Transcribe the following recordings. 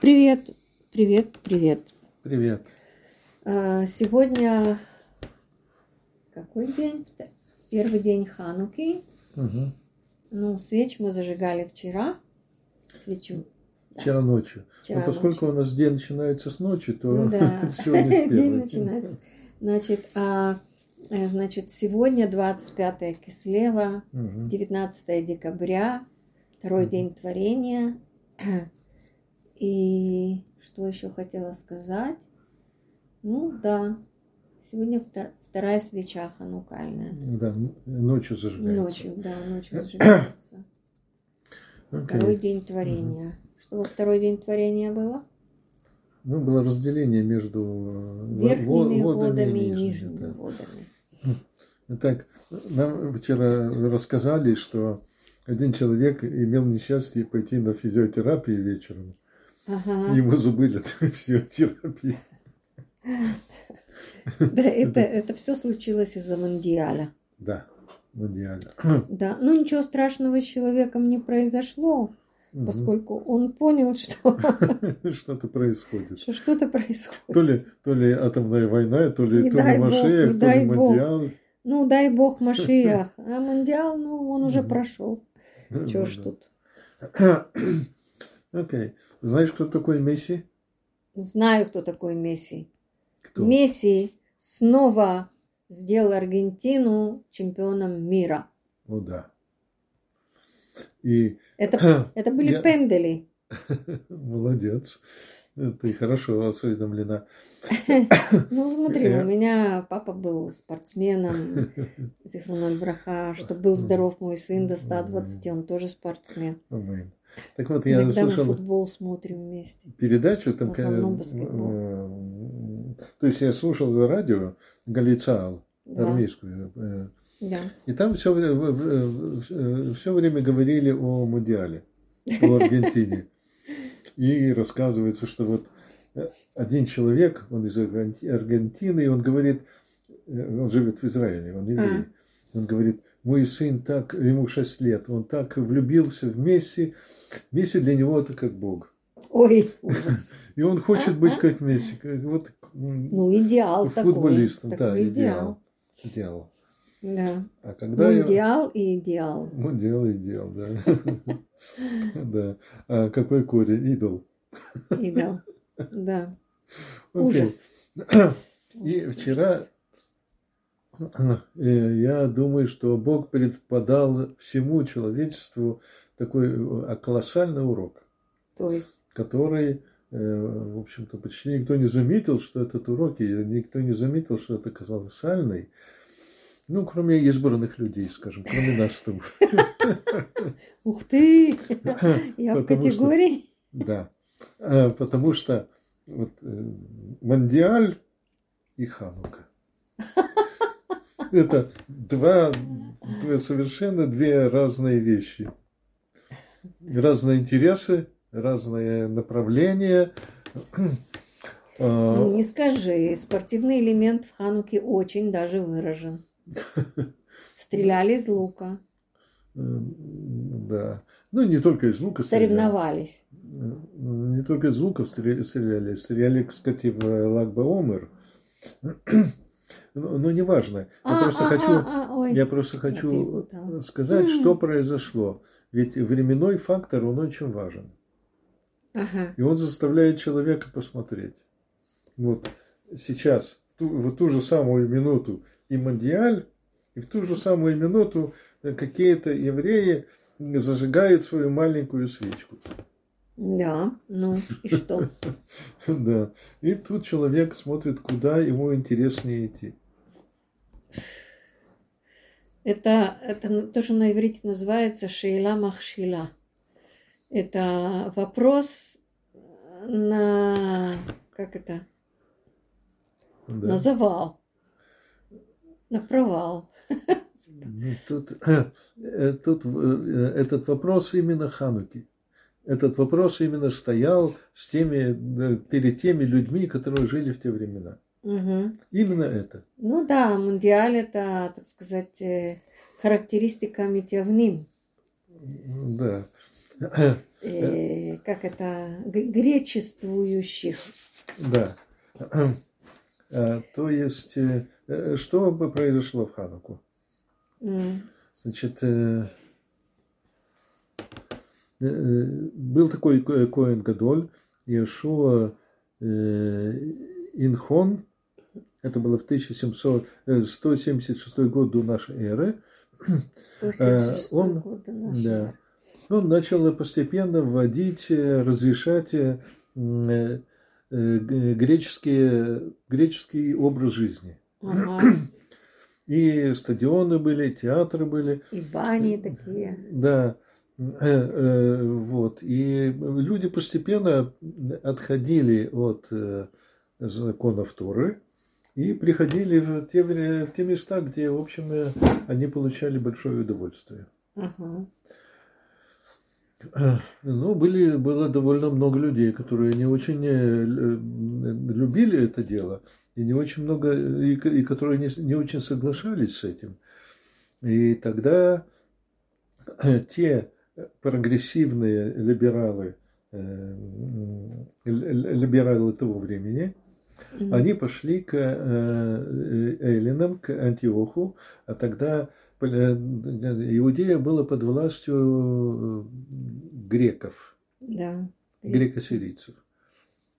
Привет, привет, привет. Привет. А, Сегодня какой день? Первый день Хануки. Мгм. Ну, свеч мы зажигали вчера. Свечу. Вчера ночью. Вчера Но поскольку у нас день начинается с ночи, то Ну да, сегодня день начинается. Значит, а, э, значит, сегодня 25 Кислева, Мгм. 19 декабря, второй Мгм. день творения. И что еще хотела сказать? Ну да, сегодня втор- вторая свеча ханукальная. Да, ночью зажигается. Ночью, да, ночью зажигается. Окей. Второй день творения. Что во второй день творения было? Ну, было разделение между э, Верхними во- водами и нижними, нижними да. водами. Итак, нам вчера рассказали, что один человек имел несчастье пойти на физиотерапию вечером. Ага. Ему забыли физиотерапию. Да, это, это все случилось из-за Мандиаля. Да, идеале. Да, ну ничего страшного с человеком не произошло, Мгм. поскольку он понял, что, Что-то происходит. что что-то происходит. То ли, то ли атомная война, то ли, Не то ли бог, Машеев, то ли бог. Мандиал. Ну, дай бог Машиях. А Мандиал, ну, он уже Мгм. прошел. Чего ж тут? Окей. Знаешь, кто такой Месси? Знаю, кто такой Месси. Кто? Месси снова сделал Аргентину чемпионом мира. Ну да. И Это, это были Я- пендели. молодец. Ты хорошо осведомлена. Ну, смотри, у меня папа был спортсменом, Зихрональ Браха, что был здоров мой сын до 120, он тоже спортсмен. Аминь. Так вот, я Иногда слышал футбол смотрим вместе. передачу, там, э, э, то есть я слушал радио Галицаал, Да, армейскую, э, да. И там все, все время говорили о Мундиале, о Аргентине. И рассказывается, что вот один человек, он из Аргенти- Аргентины, и он говорит, он живет в Израиле, он еврей. Он говорит, мой сын так, ему 6 лет, он так влюбился в Месси. Месси для него это как Бог. Ой, ужас. И он хочет быть как Месси. как Вот Ну, идеал такой. футболистом, да, Такой идеал. Идеал. Да. А когда я- Мундиал и идеал. Ну, дело и дело, да. Да. А какой корень? Идол. Идеал. Да. Ужас. И вчера я думаю, что Бог преподал всему человечеству такой э, колоссальный урок, То есть, который, э, в общем-то, почти никто не заметил, что этот урок, и никто не заметил, что это колоссальный. Ну, кроме избранных людей, скажем, кроме нас тобой. ух ты, я в категории. Да. А, Потому что вот, э, Мандиаль и Ханука. Это два, две совершенно две разные вещи. Разные интересы, разные направления. А, Ну, не скажи, спортивный элемент в Хануке очень даже выражен. Стреляли из лука, э, Да. Ну, не только из лука стреляли. соревновались. Не только из луков стре- стреляли, стреляли, кстати, в Лагбаомер. Но, но неважно. Я А, просто а, хочу, а, ой. я просто хочу сказать, что произошло. Ведь временной фактор, он очень важен. Ага. И он заставляет человека посмотреть. Вот сейчас, в ту, в ту же самую минуту и Мандиаль, и в ту же самую минуту какие-то евреи зажигают свою маленькую свечку. Да, ну и что? Да. И тут человек смотрит, куда ему интереснее идти. Это, это тоже на иврите называется шейла махшила. Это вопрос на, как это, Да. на завал, на провал. Ну, Тут, э, тут э, этот вопрос именно Хануки. Этот вопрос именно стоял с теми, э, перед теми людьми, которые жили в те времена. Мгм. Именно это. Ну да, мундиаль это, так сказать, э, характеристика метеовним. Да. Э, как это, гречествующих. Да. А, то есть, э, э, что бы произошло в Хануку? Mm. Значит, был такой Коэн Гадоль, Иешуа Инхон, это было в 1776 год до нашей эры. 176 он, год до нашей да, эры. Он начал постепенно вводить, разрешать греческие, греческий образ жизни. Ага. И стадионы были, театры были. И бани такие. Да. Вот. И люди постепенно отходили от законов Торы и приходили в те, в те места, где, в общем, они получали большое удовольствие. Ага. Ну, были, было довольно много людей, которые не очень э, любили это дело, и не очень много, и, и которые не, не очень соглашались с этим. И тогда э, те прогрессивные либералы, э, либералы того времени, mm-hmm. они пошли к эллинам, к Антиоху, а тогда Иудея была под властью греков, да, греко-сирийцев.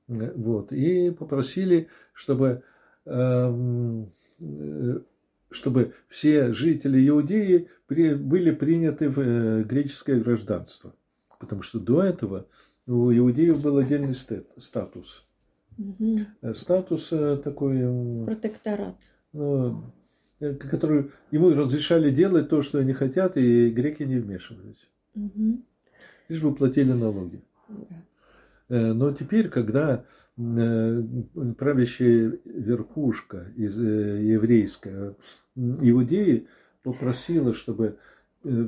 Вот. И попросили, чтобы, эм, чтобы все жители Иудеи были приняты в э, греческое гражданство. Потому что до этого у иудеев был отдельный статус. Угу. Статус э, такой... Протекторат. Ну, который ему разрешали делать то, что они хотят, и греки не вмешивались. Угу. Лишь бы платили налоги. Да. Но теперь, когда правящая верхушка из, еврейская иудеи попросила, чтобы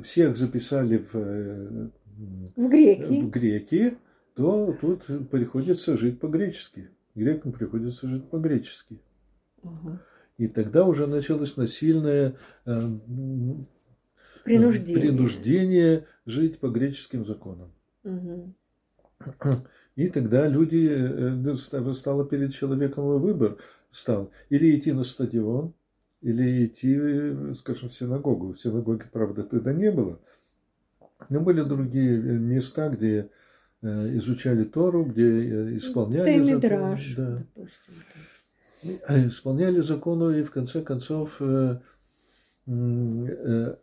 всех записали в, в греки. в греки, то тут приходится жить по-гречески. Грекам приходится жить по-гречески. Угу. И тогда уже началось насильное э, принуждение, принуждение жить по греческим законам. Угу. И тогда люди, э, стало перед человеком выбор стал или идти на стадион, или идти, скажем, в синагогу. В синагоге, правда, тогда не было. Но были другие места, где э, изучали Тору, где исполняли закон. Да. Допустим. А исполняли закону, и в конце концов э, э,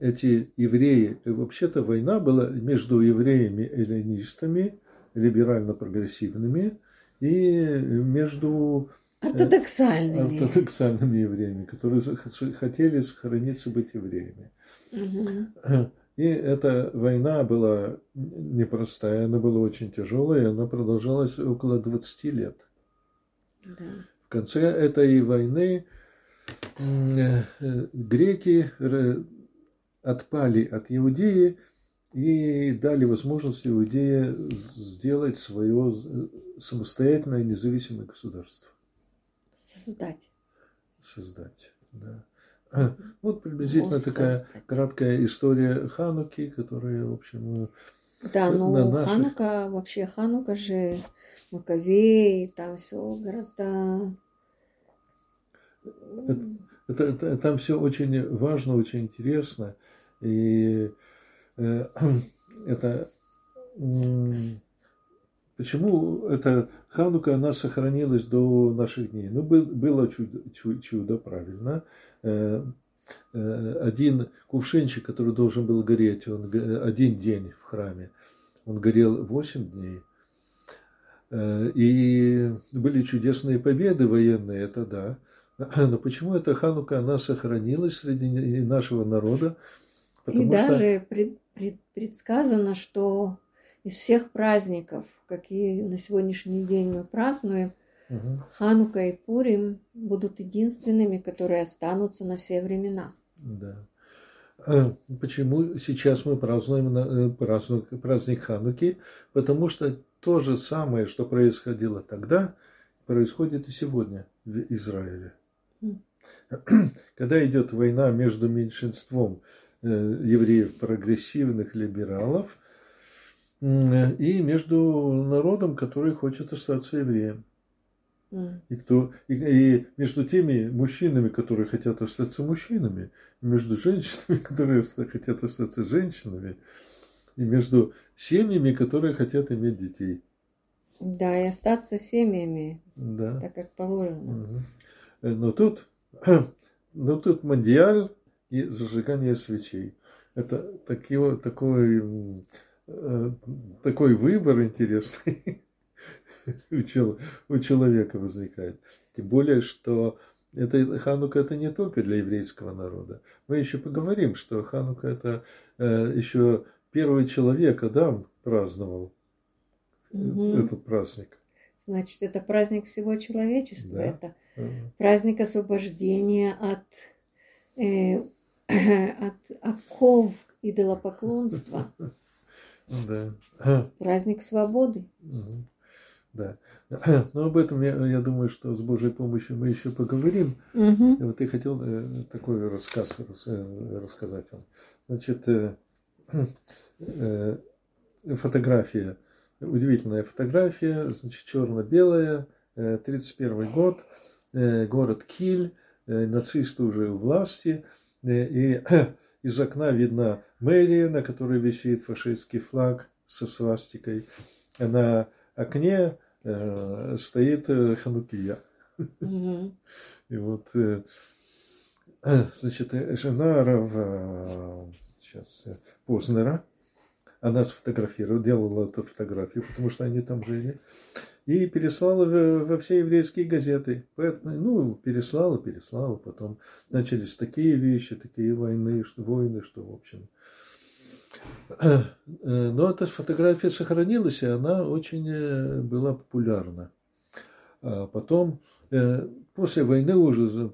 эти евреи, вообще-то война была между евреями-эллинистами, либерально-прогрессивными, и между э, ортодоксальными. ортодоксальными евреями, которые хотели сохраниться быть евреями. Угу. И эта война была непростая, она была очень тяжелая, она продолжалась около 20 лет. Да конце этой войны э, греки отпали от Иудеи и дали возможность Иудее сделать свое самостоятельное независимое государство. Создать. Создать, да. Вот приблизительно Воссоздать. такая краткая история Хануки, которая, в общем, да, ну наших... Ханука, вообще Ханука же Маковей, там все гораздо... Это, это, там все очень важно, очень интересно. И э, это почему эта Ханука, она сохранилась до наших дней? Ну, был, было чудо, чудо, правильно. Э, э, один кувшинчик, который должен был гореть, он один день в храме, он горел 8 дней. Э, и были чудесные победы военные, это да. Но почему эта Ханука, она сохранилась среди нашего народа? Потому и что... даже пред, пред, предсказано, что из всех праздников, какие на сегодняшний день мы празднуем, угу. Ханука и Пурим будут единственными, которые останутся на все времена. Да. А почему сейчас мы празднуем э, праздник, праздник Хануки? Потому что то же самое, что происходило тогда, происходит и сегодня в Израиле. Когда идет война между меньшинством э, евреев прогрессивных либералов и между народом, который хочет остаться евреем. И, кто, и, и между теми мужчинами, которые хотят остаться мужчинами, между женщинами, которые хотят остаться женщинами, и между семьями, которые хотят иметь детей. Да, и остаться семьями, да. так как положено. Угу. Но тут, но тут мандиаль и зажигание свечей. Это такой, такой, такой выбор интересный у человека возникает. Тем более, что это, Ханука это не только для еврейского народа. Мы еще поговорим, что Ханука это э, еще первый человек, Адам, праздновал угу. этот праздник. Значит, это праздник всего человечества. Да. Это праздник освобождения от, э, от оков идолопоклонства. Да. Праздник свободы. Да. Но об этом я, я думаю, что с Божьей помощью мы еще поговорим. Угу. Вот я хотел э, такой рассказ э, рассказать вам. Значит, э, фотография, удивительная фотография, значит, черно-белая, 31 год, город Киль, нацисты уже у власти, и из окна видна мэрия, на которой висит фашистский флаг со свастикой. На окне э, стоит э, Ханукия. Угу. И вот, э, значит, жена Рава, сейчас, Познера, она сфотографировала, делала эту фотографию, потому что они там жили, и переслала во все еврейские газеты. Ну, переслала, переслала, потом начались такие вещи, такие войны, войны, что, в общем, Э, но эта фотография сохранилась, и она очень э, была популярна. А потом, э, после войны уже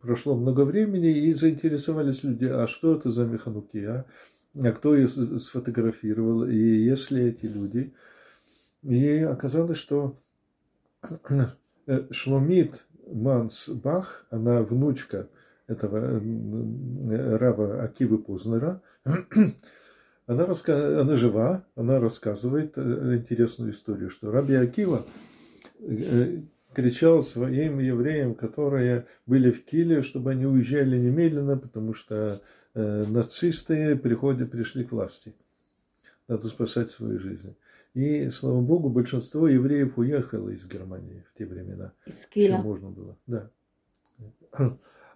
прошло много времени, и заинтересовались люди, а что это за механукия, а кто ее сфотографировал, и если эти люди. И оказалось, что Шломит Мансбах, она внучка этого Рава Акивы Познера, она, раска... она жива, она рассказывает э, интересную историю, что Раби Акива э, кричал своим евреям, которые были в Киле, чтобы они уезжали немедленно, потому что э, нацисты приходят, пришли к власти. Надо спасать свою жизнь. И, слава богу, большинство евреев уехало из Германии в те времена. Из Киля. можно было. Да.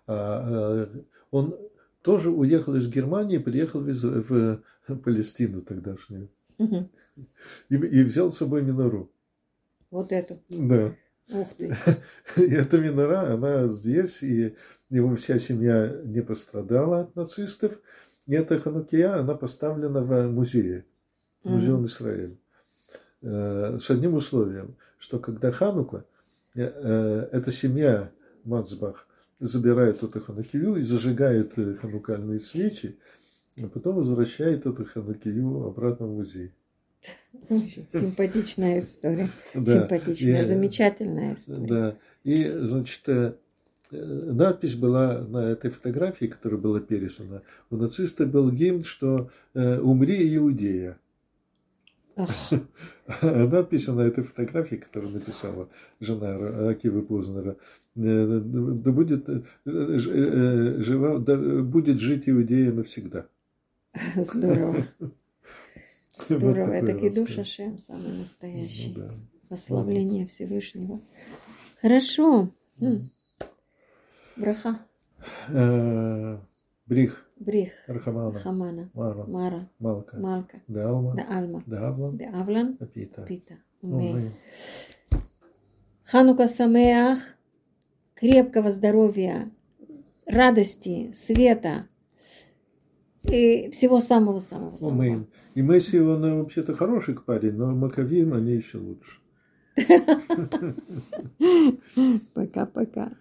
А, он тоже уехал из Германии, приехал в, в Палестину тогдашнюю. Угу. И, и взял с собой минору. Вот эту? Да. Ух ты. И эта минора, она здесь, и его вся семья не пострадала от нацистов. И эта ханукия, она поставлена в музее, в музей Израиль. Э, с одним условием, что когда Ханука, э, э, эта семья Мацбах, забирает эту ханакию и зажигает э, ханукальные свечи, а потом возвращает эту ханакию обратно в музей. Симпатичная история. Да. Симпатичная, и, замечательная история. Да. И, значит, э, надпись была на этой фотографии, которая была пересана. У нациста был гимн, что э, «Умри, Иудея». Надпись на этой фотографии, которую написала жена Акивы Познера, э, да будет, э, э, жива, да будет жить Иудея навсегда. Здорово. Здорово. Это кидуш Ашем, самый настоящий. Да. Прославление Всевышнего. Хорошо. Браха. Брих. Брих. Рахамана. Хамана. Мара. Мара. Малка. Малка. Да Алма. Да Альма. Да Авлан. Да Авлан. Пита. Пита. Ханука Самеах. Крепкого здоровья, радости, света и всего самого-самого-самого. Умей. И Месси, он вообще-то хороший парень, но Маковим, они еще лучше. Пока-пока.